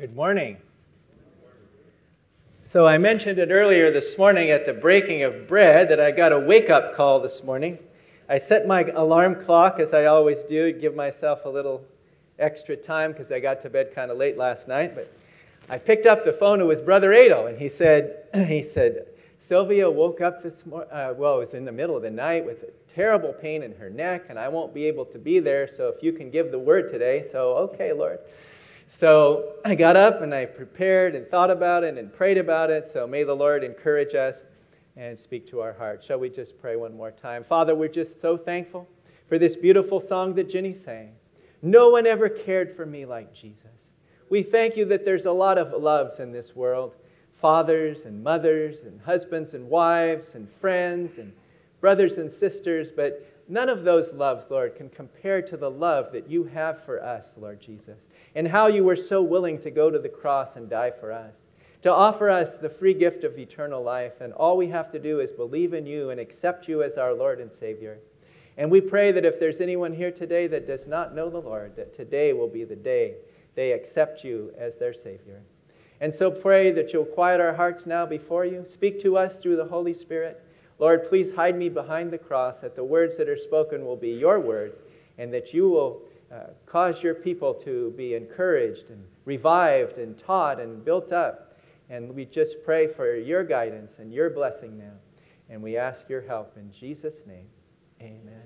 Good morning. So, I mentioned it earlier this morning at the breaking of bread that I got a wake up call this morning. I set my alarm clock, as I always do, give myself a little extra time because I got to bed kind of late last night. But I picked up the phone. It was Brother Adel, and he said, he said, Sylvia woke up this morning. Uh, well, it was in the middle of the night with a terrible pain in her neck, and I won't be able to be there. So if you can give the word today, so okay, Lord. So I got up and I prepared and thought about it and prayed about it. So may the Lord encourage us and speak to our hearts. Shall we just pray one more time? Father, we're just so thankful for this beautiful song that Jenny sang. No one ever cared for me like Jesus. We thank you that there's a lot of loves in this world fathers and mothers and husbands and wives and friends and brothers and sisters, but none of those loves, Lord, can compare to the love that you have for us, Lord Jesus and how you were so willing to go to the cross and die for us, to offer us the free gift of eternal life. And all we have to do is believe in you and accept you as our Lord and Savior. And we pray that if there's anyone here today that does not know the Lord, that today will be the day they accept you as their Savior. And so pray that you'll quiet our hearts now before you. Speak to us through the Holy Spirit. Lord, please hide me behind the cross, that the words that are spoken will be your words, and that you will uh, cause your people to be encouraged and revived and taught and built up. And we just pray for your guidance and your blessing now. And we ask your help in Jesus' name. Amen.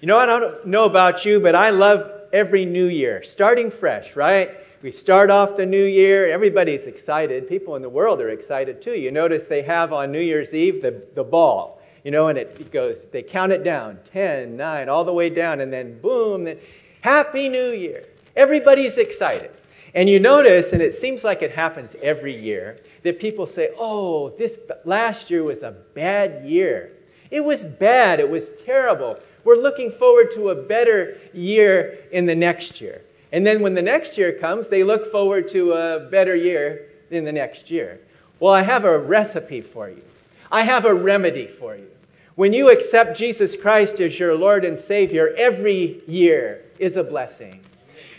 You know, I don't know about you, but I love every new year, starting fresh, right? We start off the new year, everybody's excited. People in the world are excited too. You notice they have on New Year's Eve the, the ball you know, and it goes, they count it down 10, 9, all the way down, and then boom, then, Happy New Year. Everybody's excited. And you notice, and it seems like it happens every year, that people say, oh, this last year was a bad year. It was bad. It was terrible. We're looking forward to a better year in the next year. And then when the next year comes, they look forward to a better year in the next year. Well, I have a recipe for you. I have a remedy for you. When you accept Jesus Christ as your Lord and Savior, every year is a blessing.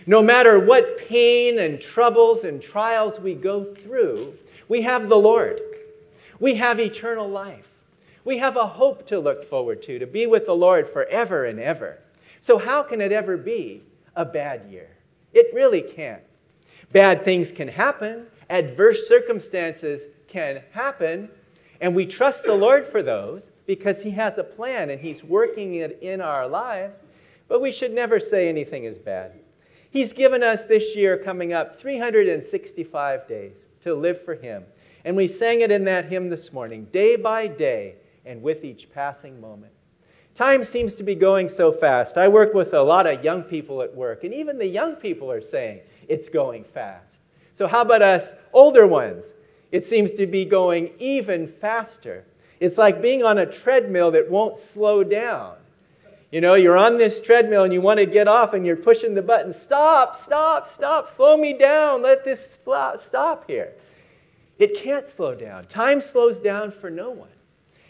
No matter what pain and troubles and trials we go through, we have the Lord. We have eternal life. We have a hope to look forward to, to be with the Lord forever and ever. So, how can it ever be a bad year? It really can't. Bad things can happen, adverse circumstances can happen, and we trust the Lord for those because He has a plan and He's working it in our lives. But we should never say anything is bad. He's given us this year coming up 365 days to live for Him. And we sang it in that hymn this morning, day by day and with each passing moment. Time seems to be going so fast. I work with a lot of young people at work, and even the young people are saying it's going fast. So, how about us older ones? it seems to be going even faster. It's like being on a treadmill that won't slow down. You know, you're on this treadmill and you want to get off and you're pushing the button stop, stop, stop, slow me down, let this stop here. It can't slow down. Time slows down for no one.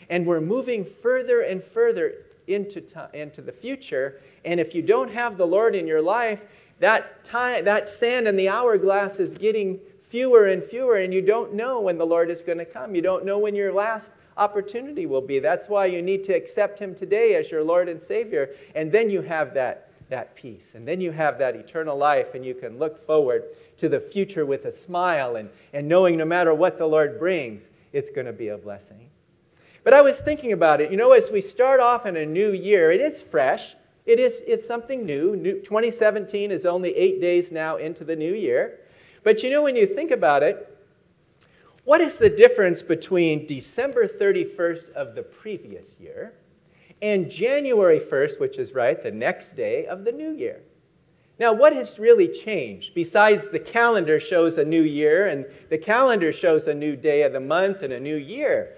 And we're moving further and further into, time, into the future. And if you don't have the Lord in your life, that, time, that sand in the hourglass is getting fewer and fewer, and you don't know when the Lord is going to come. You don't know when your last opportunity will be. That's why you need to accept Him today as your Lord and Savior, and then you have that, that peace, and then you have that eternal life, and you can look forward to the future with a smile and, and knowing no matter what the Lord brings, it's going to be a blessing. But I was thinking about it. You know, as we start off in a new year, it is fresh. It is it's something new. new. 2017 is only eight days now into the new year. But you know, when you think about it, what is the difference between December 31st of the previous year and January 1st, which is right, the next day of the new year? Now, what has really changed besides the calendar shows a new year and the calendar shows a new day of the month and a new year?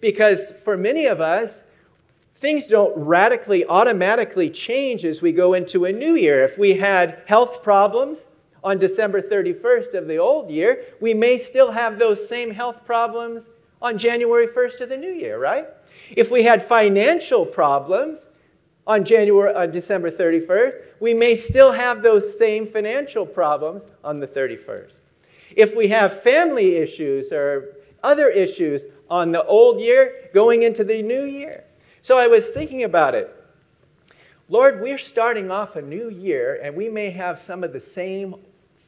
Because for many of us, things don't radically, automatically change as we go into a new year. If we had health problems, on December 31st of the old year, we may still have those same health problems on January 1st of the new year, right? If we had financial problems, on January on December 31st. We may still have those same financial problems on the 31st. If we have family issues or other issues on the old year going into the new year. So I was thinking about it. Lord, we're starting off a new year and we may have some of the same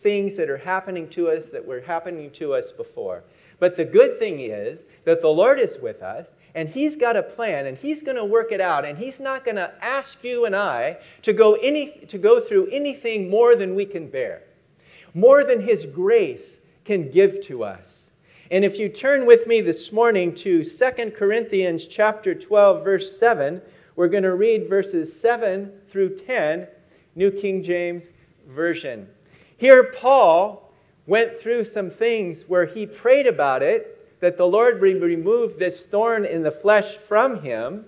things that are happening to us that were happening to us before. But the good thing is that the Lord is with us and he's got a plan and he's going to work it out and he's not going to ask you and I to go any to go through anything more than we can bear. More than his grace can give to us. And if you turn with me this morning to 2 Corinthians chapter 12 verse 7, we're going to read verses 7 through 10, New King James version. Here Paul went through some things where he prayed about it that the Lord would remove this thorn in the flesh from him,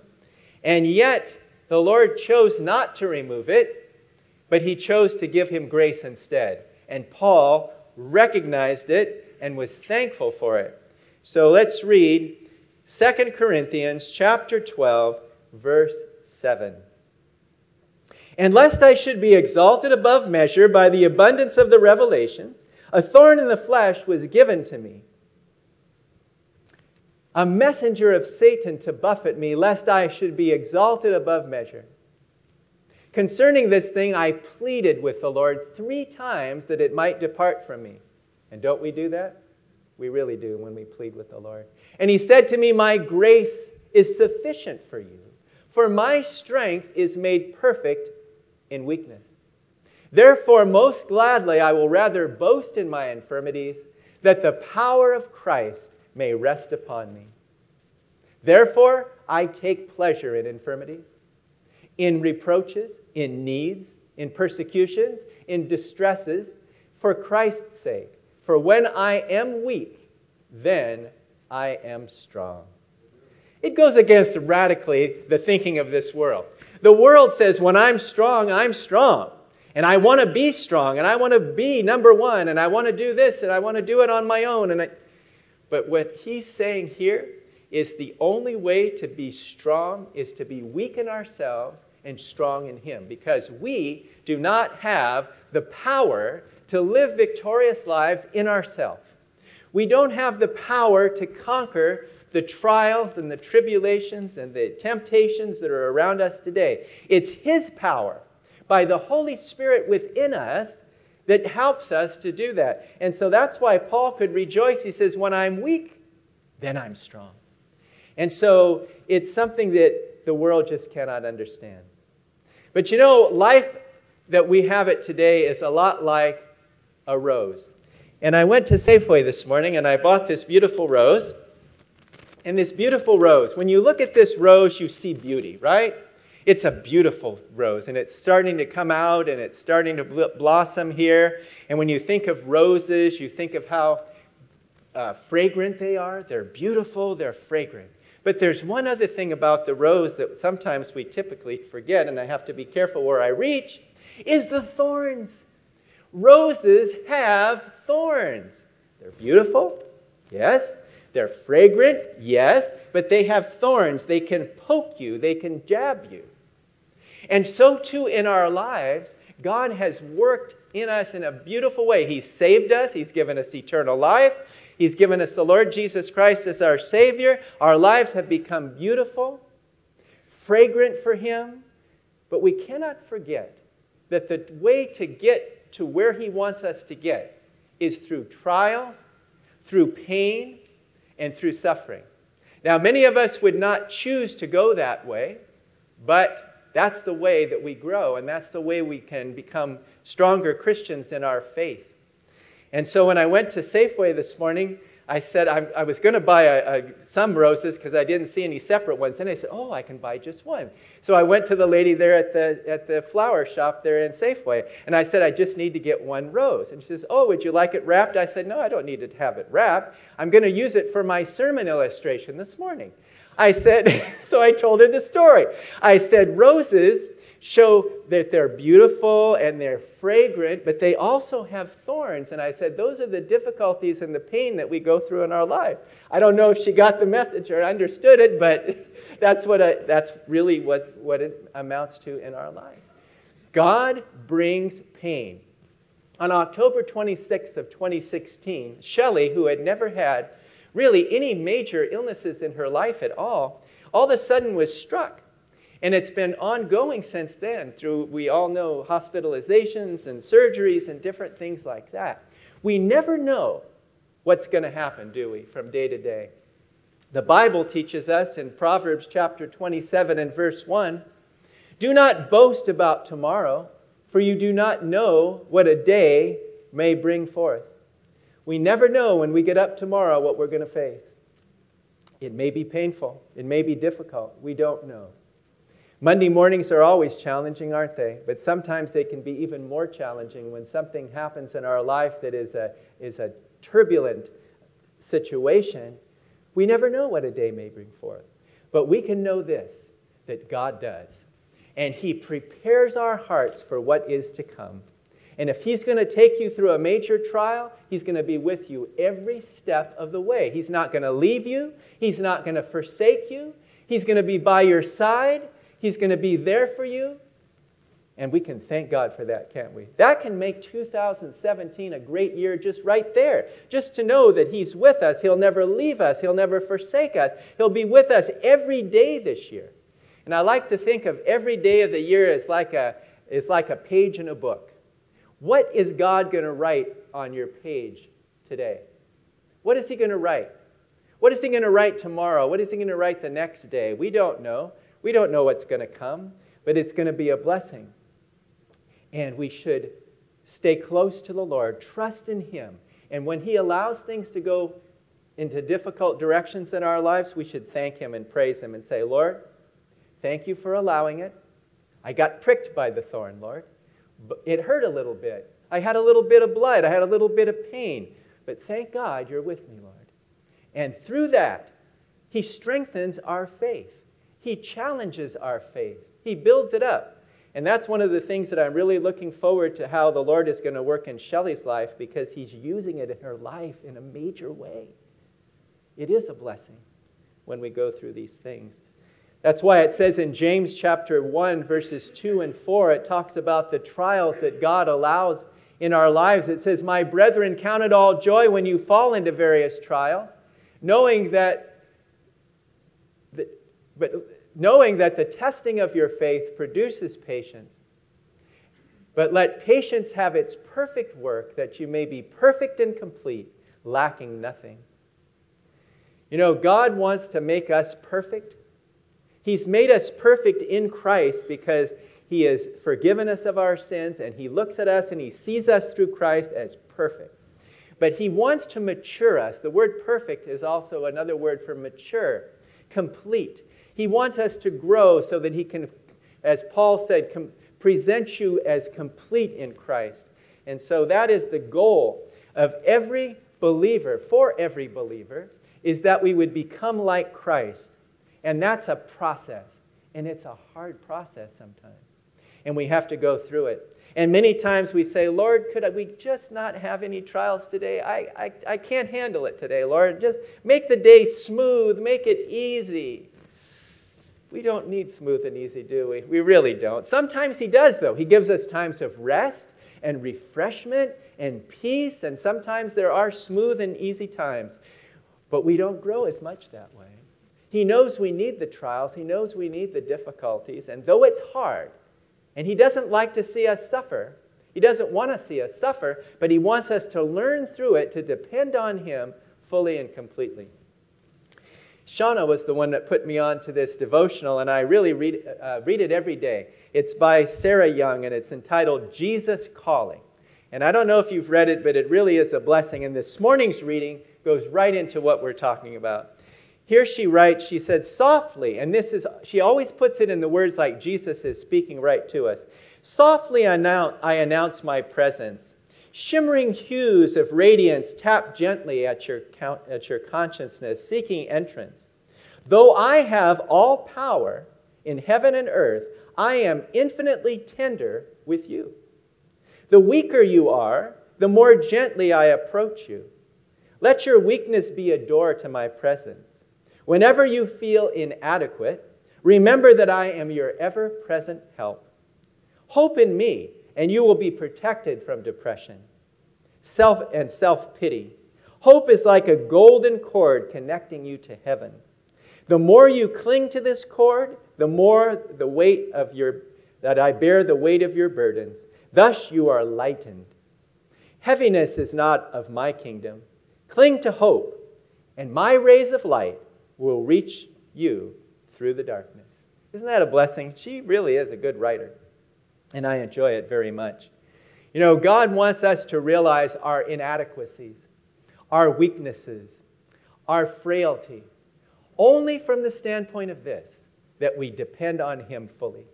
and yet the Lord chose not to remove it, but he chose to give him grace instead. And Paul recognized it and was thankful for it. So let's read 2 Corinthians chapter 12 verse 7. And lest I should be exalted above measure by the abundance of the revelations, a thorn in the flesh was given to me a messenger of Satan to buffet me, lest I should be exalted above measure. Concerning this thing, I pleaded with the Lord three times that it might depart from me. And don't we do that? We really do when we plead with the Lord. And he said to me, My grace is sufficient for you, for my strength is made perfect in weakness. Therefore, most gladly, I will rather boast in my infirmities, that the power of Christ may rest upon me. Therefore, I take pleasure in infirmities, in reproaches, in needs, in persecutions, in distresses, for Christ's sake. For when I am weak, then I am strong. It goes against radically the thinking of this world. The world says, when I'm strong, I'm strong. And I want to be strong, and I want to be number one, and I want to do this, and I want to do it on my own. And I, but what he's saying here is the only way to be strong is to be weak in ourselves and strong in him because we do not have the power to live victorious lives in ourselves. We don't have the power to conquer the trials and the tribulations and the temptations that are around us today. It's His power by the Holy Spirit within us that helps us to do that. And so that's why Paul could rejoice. He says, When I'm weak, then I'm strong. And so it's something that the world just cannot understand. But you know, life that we have it today is a lot like a rose. And I went to Safeway this morning and I bought this beautiful rose. And this beautiful rose, when you look at this rose, you see beauty, right? It's a beautiful rose, and it's starting to come out and it's starting to blossom here. And when you think of roses, you think of how uh, fragrant they are. They're beautiful, they're fragrant. But there's one other thing about the rose that sometimes we typically forget, and I have to be careful where I reach, is the thorns. Roses have thorns. They're beautiful, yes. They're fragrant, yes, but they have thorns. They can poke you, they can jab you. And so, too, in our lives, God has worked in us in a beautiful way. He's saved us, He's given us eternal life, He's given us the Lord Jesus Christ as our Savior. Our lives have become beautiful, fragrant for Him. But we cannot forget that the way to get to where He wants us to get is through trials, through pain, and through suffering. Now, many of us would not choose to go that way, but that's the way that we grow, and that's the way we can become stronger Christians in our faith. And so when I went to Safeway this morning, I said I, I was going to buy a, a, some roses because I didn't see any separate ones. And I said, Oh, I can buy just one. So I went to the lady there at the, at the flower shop there in Safeway. And I said, I just need to get one rose. And she says, Oh, would you like it wrapped? I said, No, I don't need to have it wrapped. I'm going to use it for my sermon illustration this morning. I said, so I told her the story. I said, roses show that they're beautiful and they're fragrant, but they also have thorns. And I said, those are the difficulties and the pain that we go through in our life. I don't know if she got the message or understood it, but that's, what I, that's really what, what it amounts to in our life. God brings pain. On October 26th of 2016, Shelley, who had never had really any major illnesses in her life at all, all of a sudden was struck and it's been ongoing since then through, we all know, hospitalizations and surgeries and different things like that. We never know what's going to happen, do we, from day to day? The Bible teaches us in Proverbs chapter 27 and verse 1 Do not boast about tomorrow, for you do not know what a day may bring forth. We never know when we get up tomorrow what we're going to face. It may be painful, it may be difficult. We don't know. Monday mornings are always challenging, aren't they? But sometimes they can be even more challenging when something happens in our life that is a, is a turbulent situation. We never know what a day may bring forth. But we can know this that God does. And He prepares our hearts for what is to come. And if He's going to take you through a major trial, He's going to be with you every step of the way. He's not going to leave you, He's not going to forsake you, He's going to be by your side. He's going to be there for you. And we can thank God for that, can't we? That can make 2017 a great year just right there. Just to know that He's with us. He'll never leave us. He'll never forsake us. He'll be with us every day this year. And I like to think of every day of the year as like a, as like a page in a book. What is God going to write on your page today? What is He going to write? What is He going to write tomorrow? What is He going to write the next day? We don't know. We don't know what's going to come, but it's going to be a blessing. And we should stay close to the Lord, trust in Him. And when He allows things to go into difficult directions in our lives, we should thank Him and praise Him and say, Lord, thank you for allowing it. I got pricked by the thorn, Lord. It hurt a little bit. I had a little bit of blood. I had a little bit of pain. But thank God you're with me, Lord. And through that, He strengthens our faith. He challenges our faith, He builds it up. And that's one of the things that I'm really looking forward to how the Lord is going to work in Shelley's life because He's using it in her life in a major way. It is a blessing when we go through these things. That's why it says in James chapter 1, verses 2 and 4, it talks about the trials that God allows in our lives. It says, My brethren, count it all joy when you fall into various trials, knowing that but knowing that the testing of your faith produces patience. But let patience have its perfect work, that you may be perfect and complete, lacking nothing. You know, God wants to make us perfect. He's made us perfect in Christ because He has forgiven us of our sins and He looks at us and He sees us through Christ as perfect. But He wants to mature us. The word perfect is also another word for mature, complete. He wants us to grow so that He can, as Paul said, com- present you as complete in Christ. And so that is the goal of every believer, for every believer, is that we would become like Christ. And that's a process. And it's a hard process sometimes. And we have to go through it. And many times we say, Lord, could we just not have any trials today? I, I, I can't handle it today, Lord. Just make the day smooth, make it easy. We don't need smooth and easy, do we? We really don't. Sometimes He does, though. He gives us times of rest and refreshment and peace, and sometimes there are smooth and easy times. But we don't grow as much that way. He knows we need the trials, He knows we need the difficulties, and though it's hard, and He doesn't like to see us suffer, He doesn't want to see us suffer, but He wants us to learn through it to depend on Him fully and completely. Shauna was the one that put me on to this devotional, and I really read, uh, read it every day. It's by Sarah Young, and it's entitled Jesus Calling. And I don't know if you've read it, but it really is a blessing. And this morning's reading goes right into what we're talking about. Here she writes, she said, softly, and this is, she always puts it in the words like Jesus is speaking right to us. Softly I announce my presence. Shimmering hues of radiance tap gently at your, at your consciousness, seeking entrance. Though I have all power in heaven and earth, I am infinitely tender with you. The weaker you are, the more gently I approach you. Let your weakness be a door to my presence. Whenever you feel inadequate, remember that I am your ever present help. Hope in me, and you will be protected from depression self and self-pity. Hope is like a golden cord connecting you to heaven. The more you cling to this cord, the more the weight of your that I bear the weight of your burdens. Thus you are lightened. Heaviness is not of my kingdom. Cling to hope, and my rays of light will reach you through the darkness. Isn't that a blessing? She really is a good writer, and I enjoy it very much. You know, God wants us to realize our inadequacies, our weaknesses, our frailty, only from the standpoint of this that we depend on Him fully.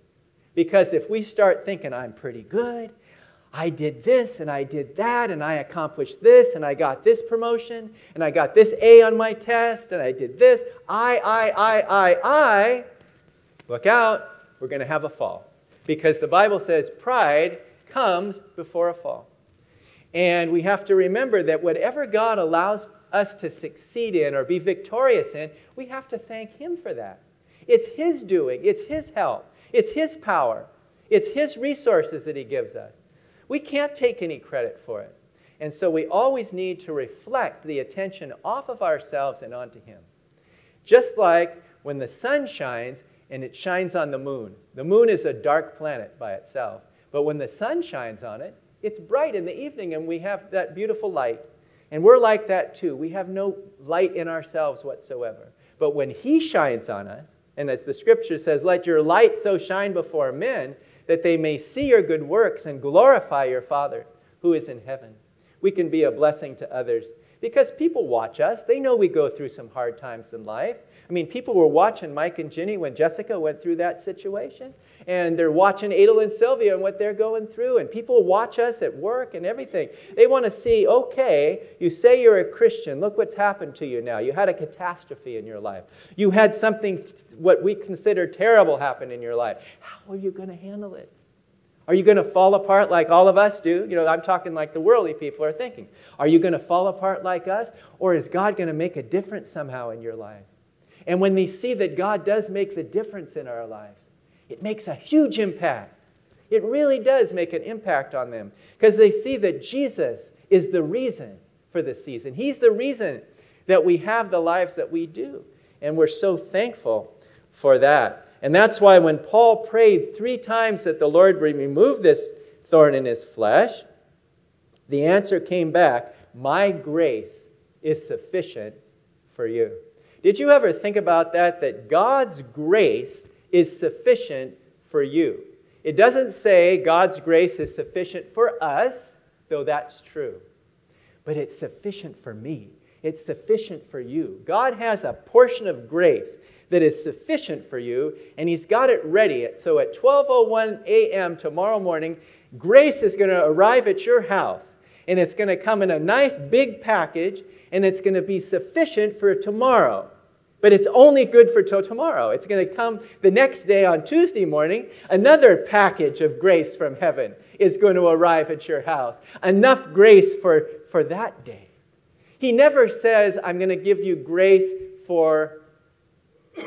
Because if we start thinking, I'm pretty good, I did this and I did that and I accomplished this and I got this promotion and I got this A on my test and I did this, I, I, I, I, I, look out, we're going to have a fall. Because the Bible says pride comes before a fall. And we have to remember that whatever God allows us to succeed in or be victorious in, we have to thank Him for that. It's His doing, it's His help, it's His power, it's His resources that He gives us. We can't take any credit for it. And so we always need to reflect the attention off of ourselves and onto Him. Just like when the sun shines and it shines on the moon. The moon is a dark planet by itself. But when the sun shines on it, it's bright in the evening and we have that beautiful light. And we're like that too. We have no light in ourselves whatsoever. But when He shines on us, and as the scripture says, let your light so shine before men that they may see your good works and glorify your Father who is in heaven. We can be a blessing to others because people watch us. They know we go through some hard times in life. I mean, people were watching Mike and Ginny when Jessica went through that situation and they're watching Adel and Sylvia and what they're going through, and people watch us at work and everything. They want to see, okay, you say you're a Christian. Look what's happened to you now. You had a catastrophe in your life. You had something, what we consider terrible, happen in your life. How are you going to handle it? Are you going to fall apart like all of us do? You know, I'm talking like the worldly people are thinking. Are you going to fall apart like us? Or is God going to make a difference somehow in your life? And when they see that God does make the difference in our lives, it makes a huge impact. It really does make an impact on them because they see that Jesus is the reason for the season. He's the reason that we have the lives that we do. And we're so thankful for that. And that's why when Paul prayed three times that the Lord would remove this thorn in his flesh, the answer came back My grace is sufficient for you. Did you ever think about that? That God's grace is sufficient for you. It doesn't say God's grace is sufficient for us, though that's true. But it's sufficient for me. It's sufficient for you. God has a portion of grace that is sufficient for you, and He's got it ready. So at 12:01 a.m. tomorrow morning, grace is going to arrive at your house, and it's going to come in a nice big package, and it's going to be sufficient for tomorrow. But it's only good for till tomorrow. It's going to come the next day on Tuesday morning. Another package of grace from heaven is going to arrive at your house. Enough grace for, for that day. He never says, I'm going to give you grace for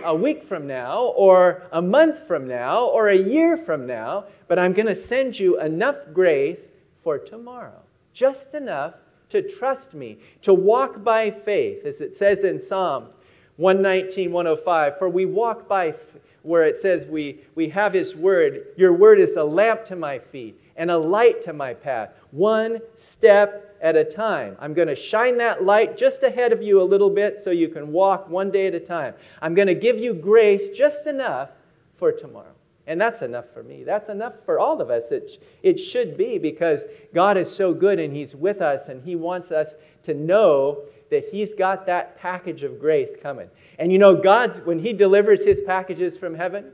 a week from now, or a month from now, or a year from now, but I'm going to send you enough grace for tomorrow. Just enough to trust me, to walk by faith, as it says in Psalm 119, 105. For we walk by, where it says we, we have His word. Your word is a lamp to my feet and a light to my path, one step at a time. I'm going to shine that light just ahead of you a little bit so you can walk one day at a time. I'm going to give you grace just enough for tomorrow. And that's enough for me. That's enough for all of us. It, it should be because God is so good and He's with us and He wants us to know that He's got that package of grace coming. And you know, God's, when He delivers His packages from heaven,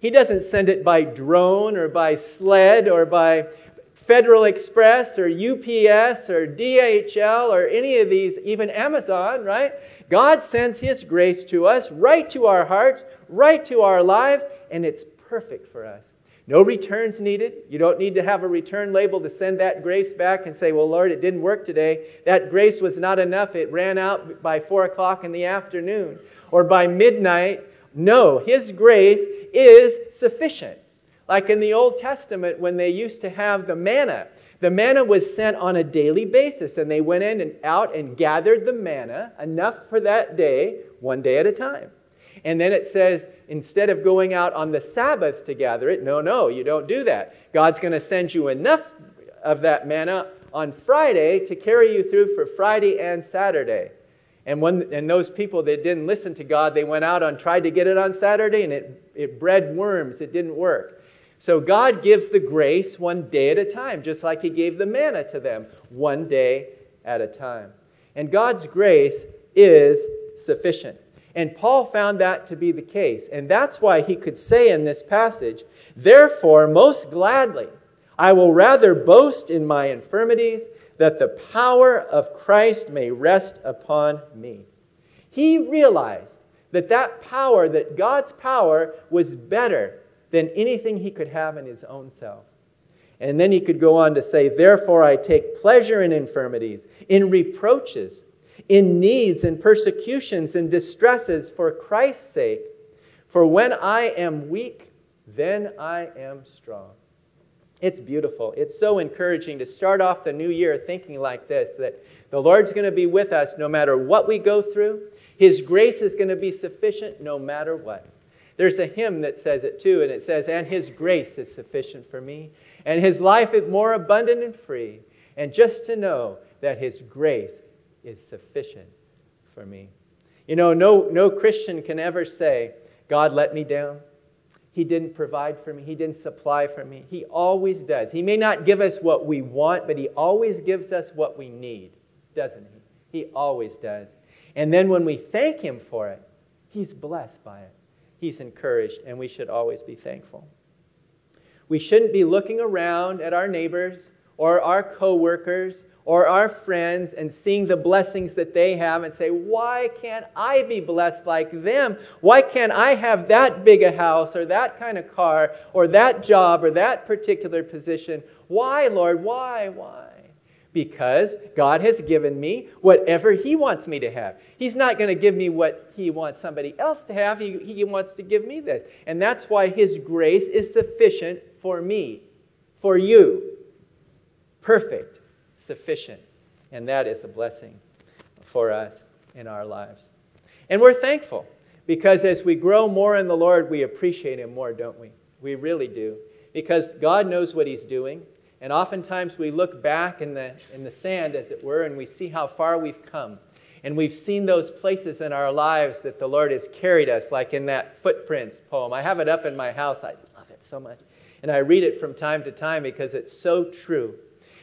He doesn't send it by drone or by sled or by Federal Express or UPS or DHL or any of these, even Amazon, right? God sends His grace to us, right to our hearts, right to our lives, and it's perfect for us. No returns needed. You don't need to have a return label to send that grace back and say, Well, Lord, it didn't work today. That grace was not enough. It ran out by 4 o'clock in the afternoon or by midnight. No, His grace is sufficient. Like in the Old Testament, when they used to have the manna, the manna was sent on a daily basis, and they went in and out and gathered the manna, enough for that day, one day at a time. And then it says, instead of going out on the Sabbath to gather it, no, no, you don't do that. God's going to send you enough of that manna on Friday to carry you through for Friday and Saturday. And, when, and those people that didn't listen to God, they went out and tried to get it on Saturday, and it, it bred worms. It didn't work. So God gives the grace one day at a time, just like He gave the manna to them, one day at a time. And God's grace is sufficient. And Paul found that to be the case. And that's why he could say in this passage, Therefore, most gladly, I will rather boast in my infirmities, that the power of Christ may rest upon me. He realized that that power, that God's power, was better than anything he could have in his own self. And then he could go on to say, Therefore, I take pleasure in infirmities, in reproaches in needs and persecutions and distresses for Christ's sake. For when I am weak, then I am strong. It's beautiful. It's so encouraging to start off the new year thinking like this that the Lord's going to be with us no matter what we go through. His grace is going to be sufficient no matter what. There's a hymn that says it too, and it says, And His grace is sufficient for me, and His life is more abundant and free. And just to know that His grace is sufficient for me. You know, no, no Christian can ever say, God let me down. He didn't provide for me. He didn't supply for me. He always does. He may not give us what we want, but He always gives us what we need, doesn't He? He always does. And then when we thank Him for it, He's blessed by it. He's encouraged, and we should always be thankful. We shouldn't be looking around at our neighbors or our coworkers or our friends and seeing the blessings that they have and say, Why can't I be blessed like them? Why can't I have that big a house or that kind of car or that job or that particular position? Why, Lord? Why? Why? Because God has given me whatever He wants me to have. He's not going to give me what He wants somebody else to have. He, he wants to give me this. And that's why His grace is sufficient for me, for you. Perfect sufficient. And that is a blessing for us in our lives. And we're thankful because as we grow more in the Lord, we appreciate Him more, don't we? We really do. Because God knows what He's doing. And oftentimes we look back in the, in the sand, as it were, and we see how far we've come. And we've seen those places in our lives that the Lord has carried us, like in that Footprints poem. I have it up in my house. I love it so much. And I read it from time to time because it's so true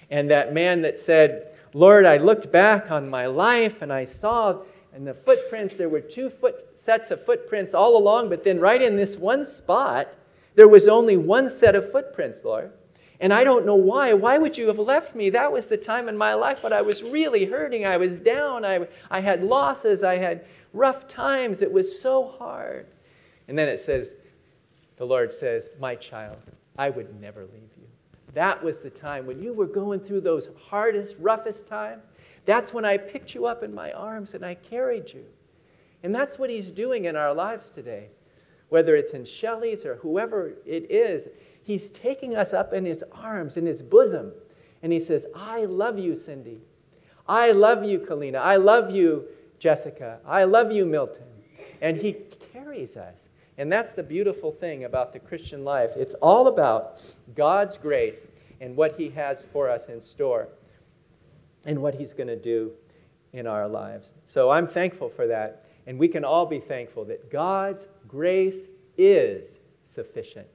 and that man that said, Lord, I looked back on my life and I saw in the footprints, there were two foot, sets of footprints all along, but then right in this one spot, there was only one set of footprints, Lord. And I don't know why. Why would you have left me? That was the time in my life when I was really hurting. I was down. I, I had losses. I had rough times. It was so hard. And then it says, the Lord says, My child, I would never leave you. That was the time when you were going through those hardest, roughest times. That's when I picked you up in my arms and I carried you. And that's what he's doing in our lives today. Whether it's in Shelley's or whoever it is, he's taking us up in his arms, in his bosom. And he says, I love you, Cindy. I love you, Kalina. I love you, Jessica. I love you, Milton. And he carries us. And that's the beautiful thing about the Christian life. It's all about God's grace and what He has for us in store and what He's going to do in our lives. So I'm thankful for that. And we can all be thankful that God's grace is sufficient.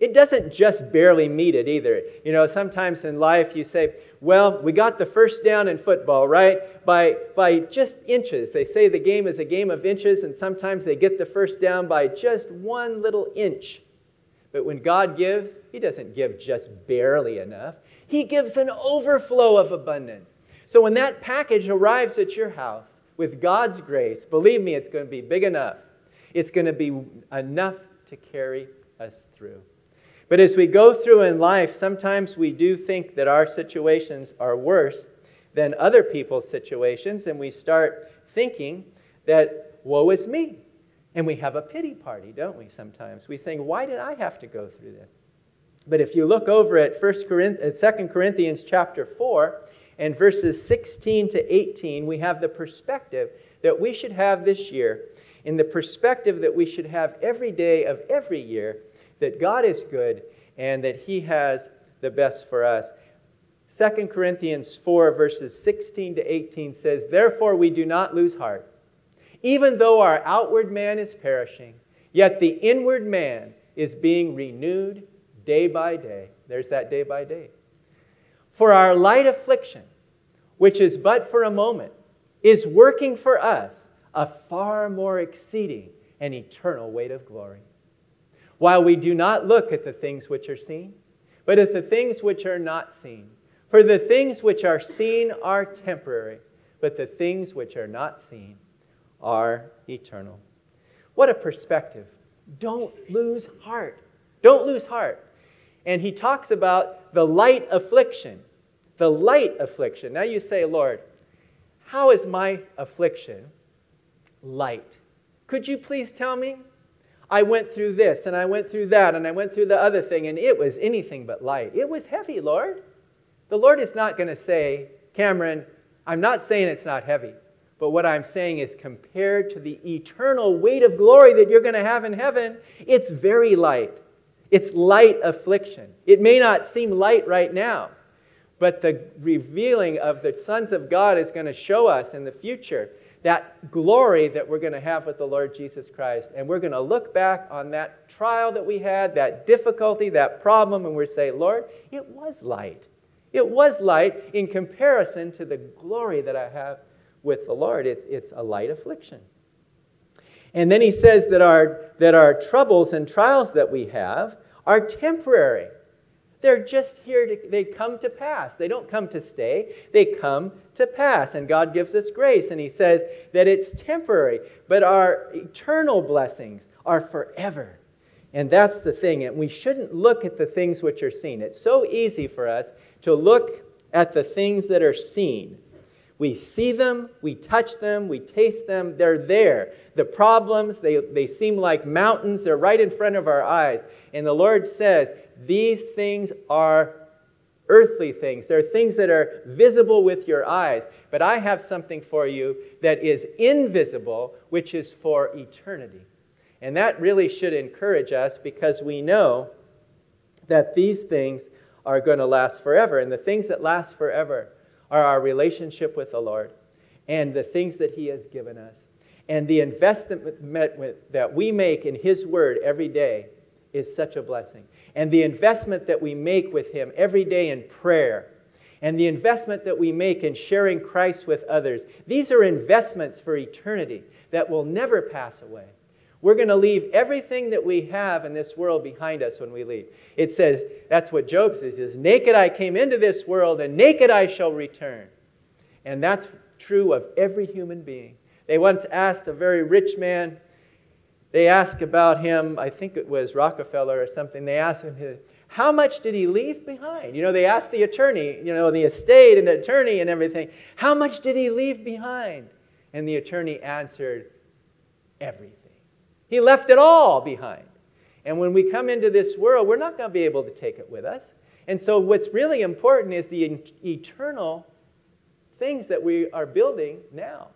It doesn't just barely meet it either. You know, sometimes in life you say, well, we got the first down in football, right? By, by just inches. They say the game is a game of inches, and sometimes they get the first down by just one little inch. But when God gives, He doesn't give just barely enough, He gives an overflow of abundance. So when that package arrives at your house with God's grace, believe me, it's going to be big enough. It's going to be enough to carry us through. But as we go through in life, sometimes we do think that our situations are worse than other people's situations, and we start thinking that, woe is me. And we have a pity party, don't we, sometimes? We think, why did I have to go through this? But if you look over at 1 Corinthians, 2 Corinthians chapter 4 and verses 16 to 18, we have the perspective that we should have this year, in the perspective that we should have every day of every year, that God is good and that He has the best for us. 2 Corinthians 4, verses 16 to 18 says, Therefore we do not lose heart. Even though our outward man is perishing, yet the inward man is being renewed day by day. There's that day by day. For our light affliction, which is but for a moment, is working for us a far more exceeding and eternal weight of glory. While we do not look at the things which are seen, but at the things which are not seen. For the things which are seen are temporary, but the things which are not seen are eternal. What a perspective. Don't lose heart. Don't lose heart. And he talks about the light affliction. The light affliction. Now you say, Lord, how is my affliction light? Could you please tell me? I went through this and I went through that and I went through the other thing and it was anything but light. It was heavy, Lord. The Lord is not going to say, Cameron, I'm not saying it's not heavy, but what I'm saying is compared to the eternal weight of glory that you're going to have in heaven, it's very light. It's light affliction. It may not seem light right now, but the revealing of the sons of God is going to show us in the future that glory that we're going to have with the Lord Jesus Christ. And we're going to look back on that trial that we had, that difficulty, that problem, and we're say, Lord, it was light. It was light in comparison to the glory that I have with the Lord. It's, it's a light affliction. And then he says that our, that our troubles and trials that we have are temporary. They're just here to, they come to pass. They don't come to stay, they come to pass. And God gives us grace, and He says that it's temporary, but our eternal blessings are forever. And that's the thing. And we shouldn't look at the things which are seen. It's so easy for us to look at the things that are seen. We see them, we touch them, we taste them, they're there. The problems, they, they seem like mountains, they're right in front of our eyes. And the Lord says, these things are earthly things. They're things that are visible with your eyes. But I have something for you that is invisible, which is for eternity. And that really should encourage us because we know that these things are going to last forever. And the things that last forever are our relationship with the Lord and the things that He has given us. And the investment that we make in His Word every day is such a blessing. And the investment that we make with Him every day in prayer and the investment that we make in sharing Christ with others, these are investments for eternity that will never pass away. We're going to leave everything that we have in this world behind us when we leave. It says, that's what Job says, is naked I came into this world and naked I shall return. And that's true of every human being. They once asked a very rich man, they asked about him, I think it was Rockefeller or something, they asked him, how much did he leave behind? You know, they asked the attorney, you know, the estate and the attorney and everything, how much did he leave behind? And the attorney answered, everything. He left it all behind. And when we come into this world, we're not going to be able to take it with us. And so, what's really important is the eternal things that we are building now.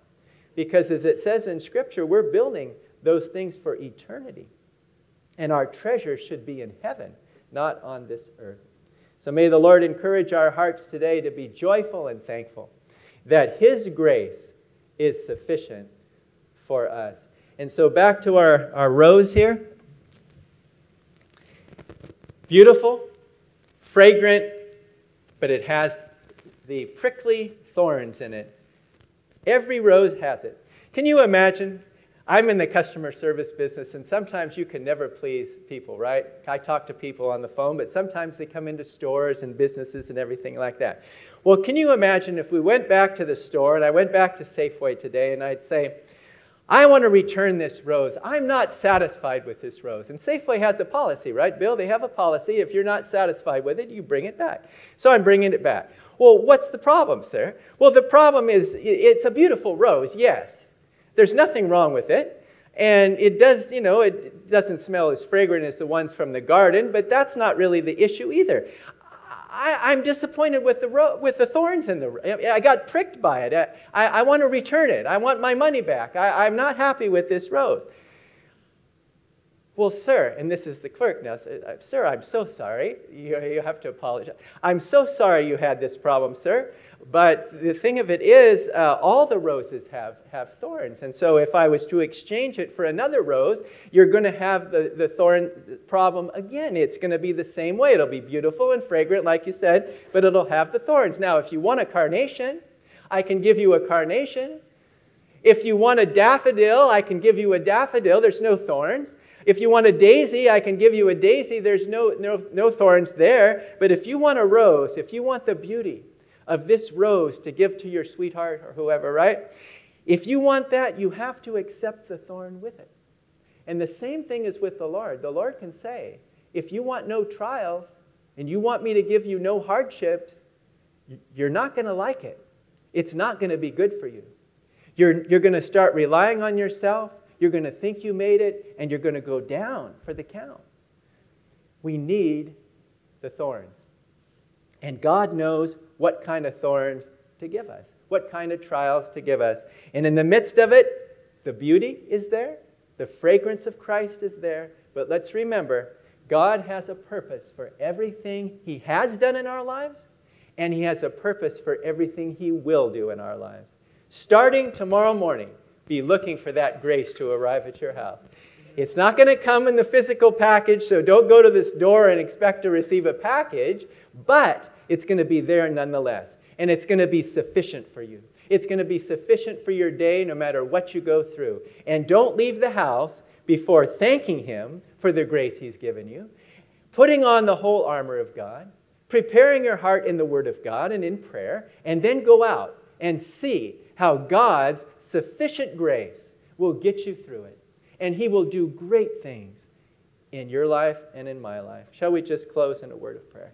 Because, as it says in Scripture, we're building those things for eternity. And our treasure should be in heaven, not on this earth. So, may the Lord encourage our hearts today to be joyful and thankful that His grace is sufficient for us. And so back to our, our rose here. Beautiful, fragrant, but it has the prickly thorns in it. Every rose has it. Can you imagine? I'm in the customer service business, and sometimes you can never please people, right? I talk to people on the phone, but sometimes they come into stores and businesses and everything like that. Well, can you imagine if we went back to the store and I went back to Safeway today and I'd say, I want to return this rose. I'm not satisfied with this rose. And Safeway has a policy, right, Bill? They have a policy. If you're not satisfied with it, you bring it back. So I'm bringing it back. Well, what's the problem, sir? Well, the problem is it's a beautiful rose, yes. There's nothing wrong with it. And it does, you know, it doesn't smell as fragrant as the ones from the garden, but that's not really the issue either. I, am disappointed with the, ro- with the thorns in the I got pricked by it. I, I, I want to return it. I want my money back. I, I'm not happy with this rose. Well, sir, and this is the clerk now, uh, sir, I'm so sorry. You, you have to apologize. I'm so sorry you had this problem, sir. But the thing of it is, uh, all the roses have, have thorns. And so if I was to exchange it for another rose, you're going to have the, the thorn problem again. It's going to be the same way. It'll be beautiful and fragrant, like you said, but it'll have the thorns. Now, if you want a carnation, I can give you a carnation. If you want a daffodil, I can give you a daffodil. There's no thorns. If you want a daisy, I can give you a daisy. There's no, no, no thorns there. But if you want a rose, if you want the beauty of this rose to give to your sweetheart or whoever, right? If you want that, you have to accept the thorn with it. And the same thing is with the Lord. The Lord can say, if you want no trials and you want me to give you no hardships, you're not going to like it. It's not going to be good for you. You're, you're going to start relying on yourself. You're going to think you made it, and you're going to go down for the count. We need the thorns. And God knows what kind of thorns to give us, what kind of trials to give us. And in the midst of it, the beauty is there, the fragrance of Christ is there. But let's remember, God has a purpose for everything He has done in our lives, and He has a purpose for everything He will do in our lives. Starting tomorrow morning, be looking for that grace to arrive at your house. It's not going to come in the physical package, so don't go to this door and expect to receive a package, but it's going to be there nonetheless. And it's going to be sufficient for you. It's going to be sufficient for your day no matter what you go through. And don't leave the house before thanking Him for the grace He's given you, putting on the whole armor of God, preparing your heart in the Word of God and in prayer, and then go out and see how God's sufficient grace will get you through it. And He will do great things in your life and in my life. Shall we just close in a word of prayer?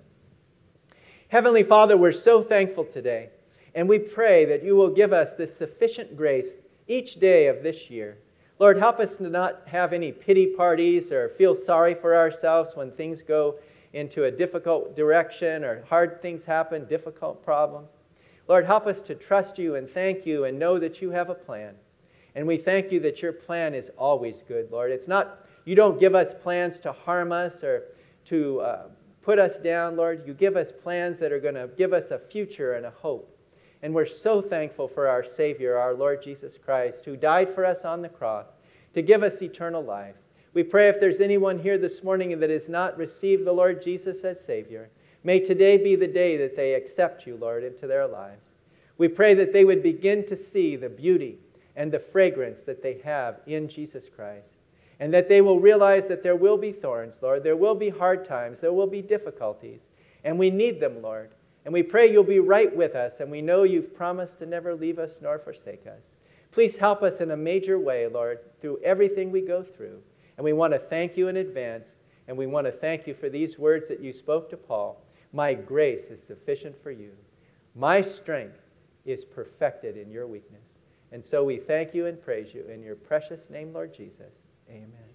Heavenly Father, we're so thankful today, and we pray that you will give us this sufficient grace each day of this year. Lord, help us to not have any pity parties or feel sorry for ourselves when things go into a difficult direction or hard things happen, difficult problems. Lord, help us to trust you and thank you and know that you have a plan. And we thank you that your plan is always good, Lord. It's not, you don't give us plans to harm us or to uh, put us down, Lord. You give us plans that are going to give us a future and a hope. And we're so thankful for our Savior, our Lord Jesus Christ, who died for us on the cross to give us eternal life. We pray if there's anyone here this morning that has not received the Lord Jesus as Savior, May today be the day that they accept you, Lord, into their lives. We pray that they would begin to see the beauty and the fragrance that they have in Jesus Christ. And that they will realize that there will be thorns, Lord. There will be hard times. There will be difficulties. And we need them, Lord. And we pray you'll be right with us. And we know you've promised to never leave us nor forsake us. Please help us in a major way, Lord, through everything we go through. And we want to thank you in advance. And we want to thank you for these words that you spoke to Paul. My grace is sufficient for you. My strength is perfected in your weakness. And so we thank you and praise you in your precious name, Lord Jesus. Amen.